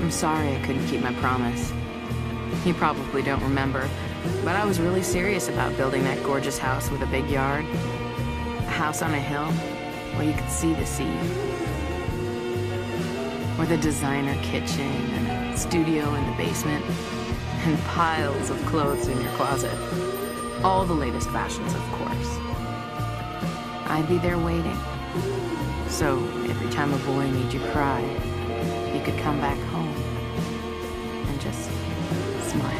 I'm sorry I couldn't keep my promise. You probably don't remember, but I was really serious about building that gorgeous house with a big yard. A house on a hill where you could see the sea. With a designer kitchen and a studio in the basement, and piles of clothes in your closet. All the latest fashions, of course. I'd be there waiting. So every time a boy made you cry, you could come back home and just smile.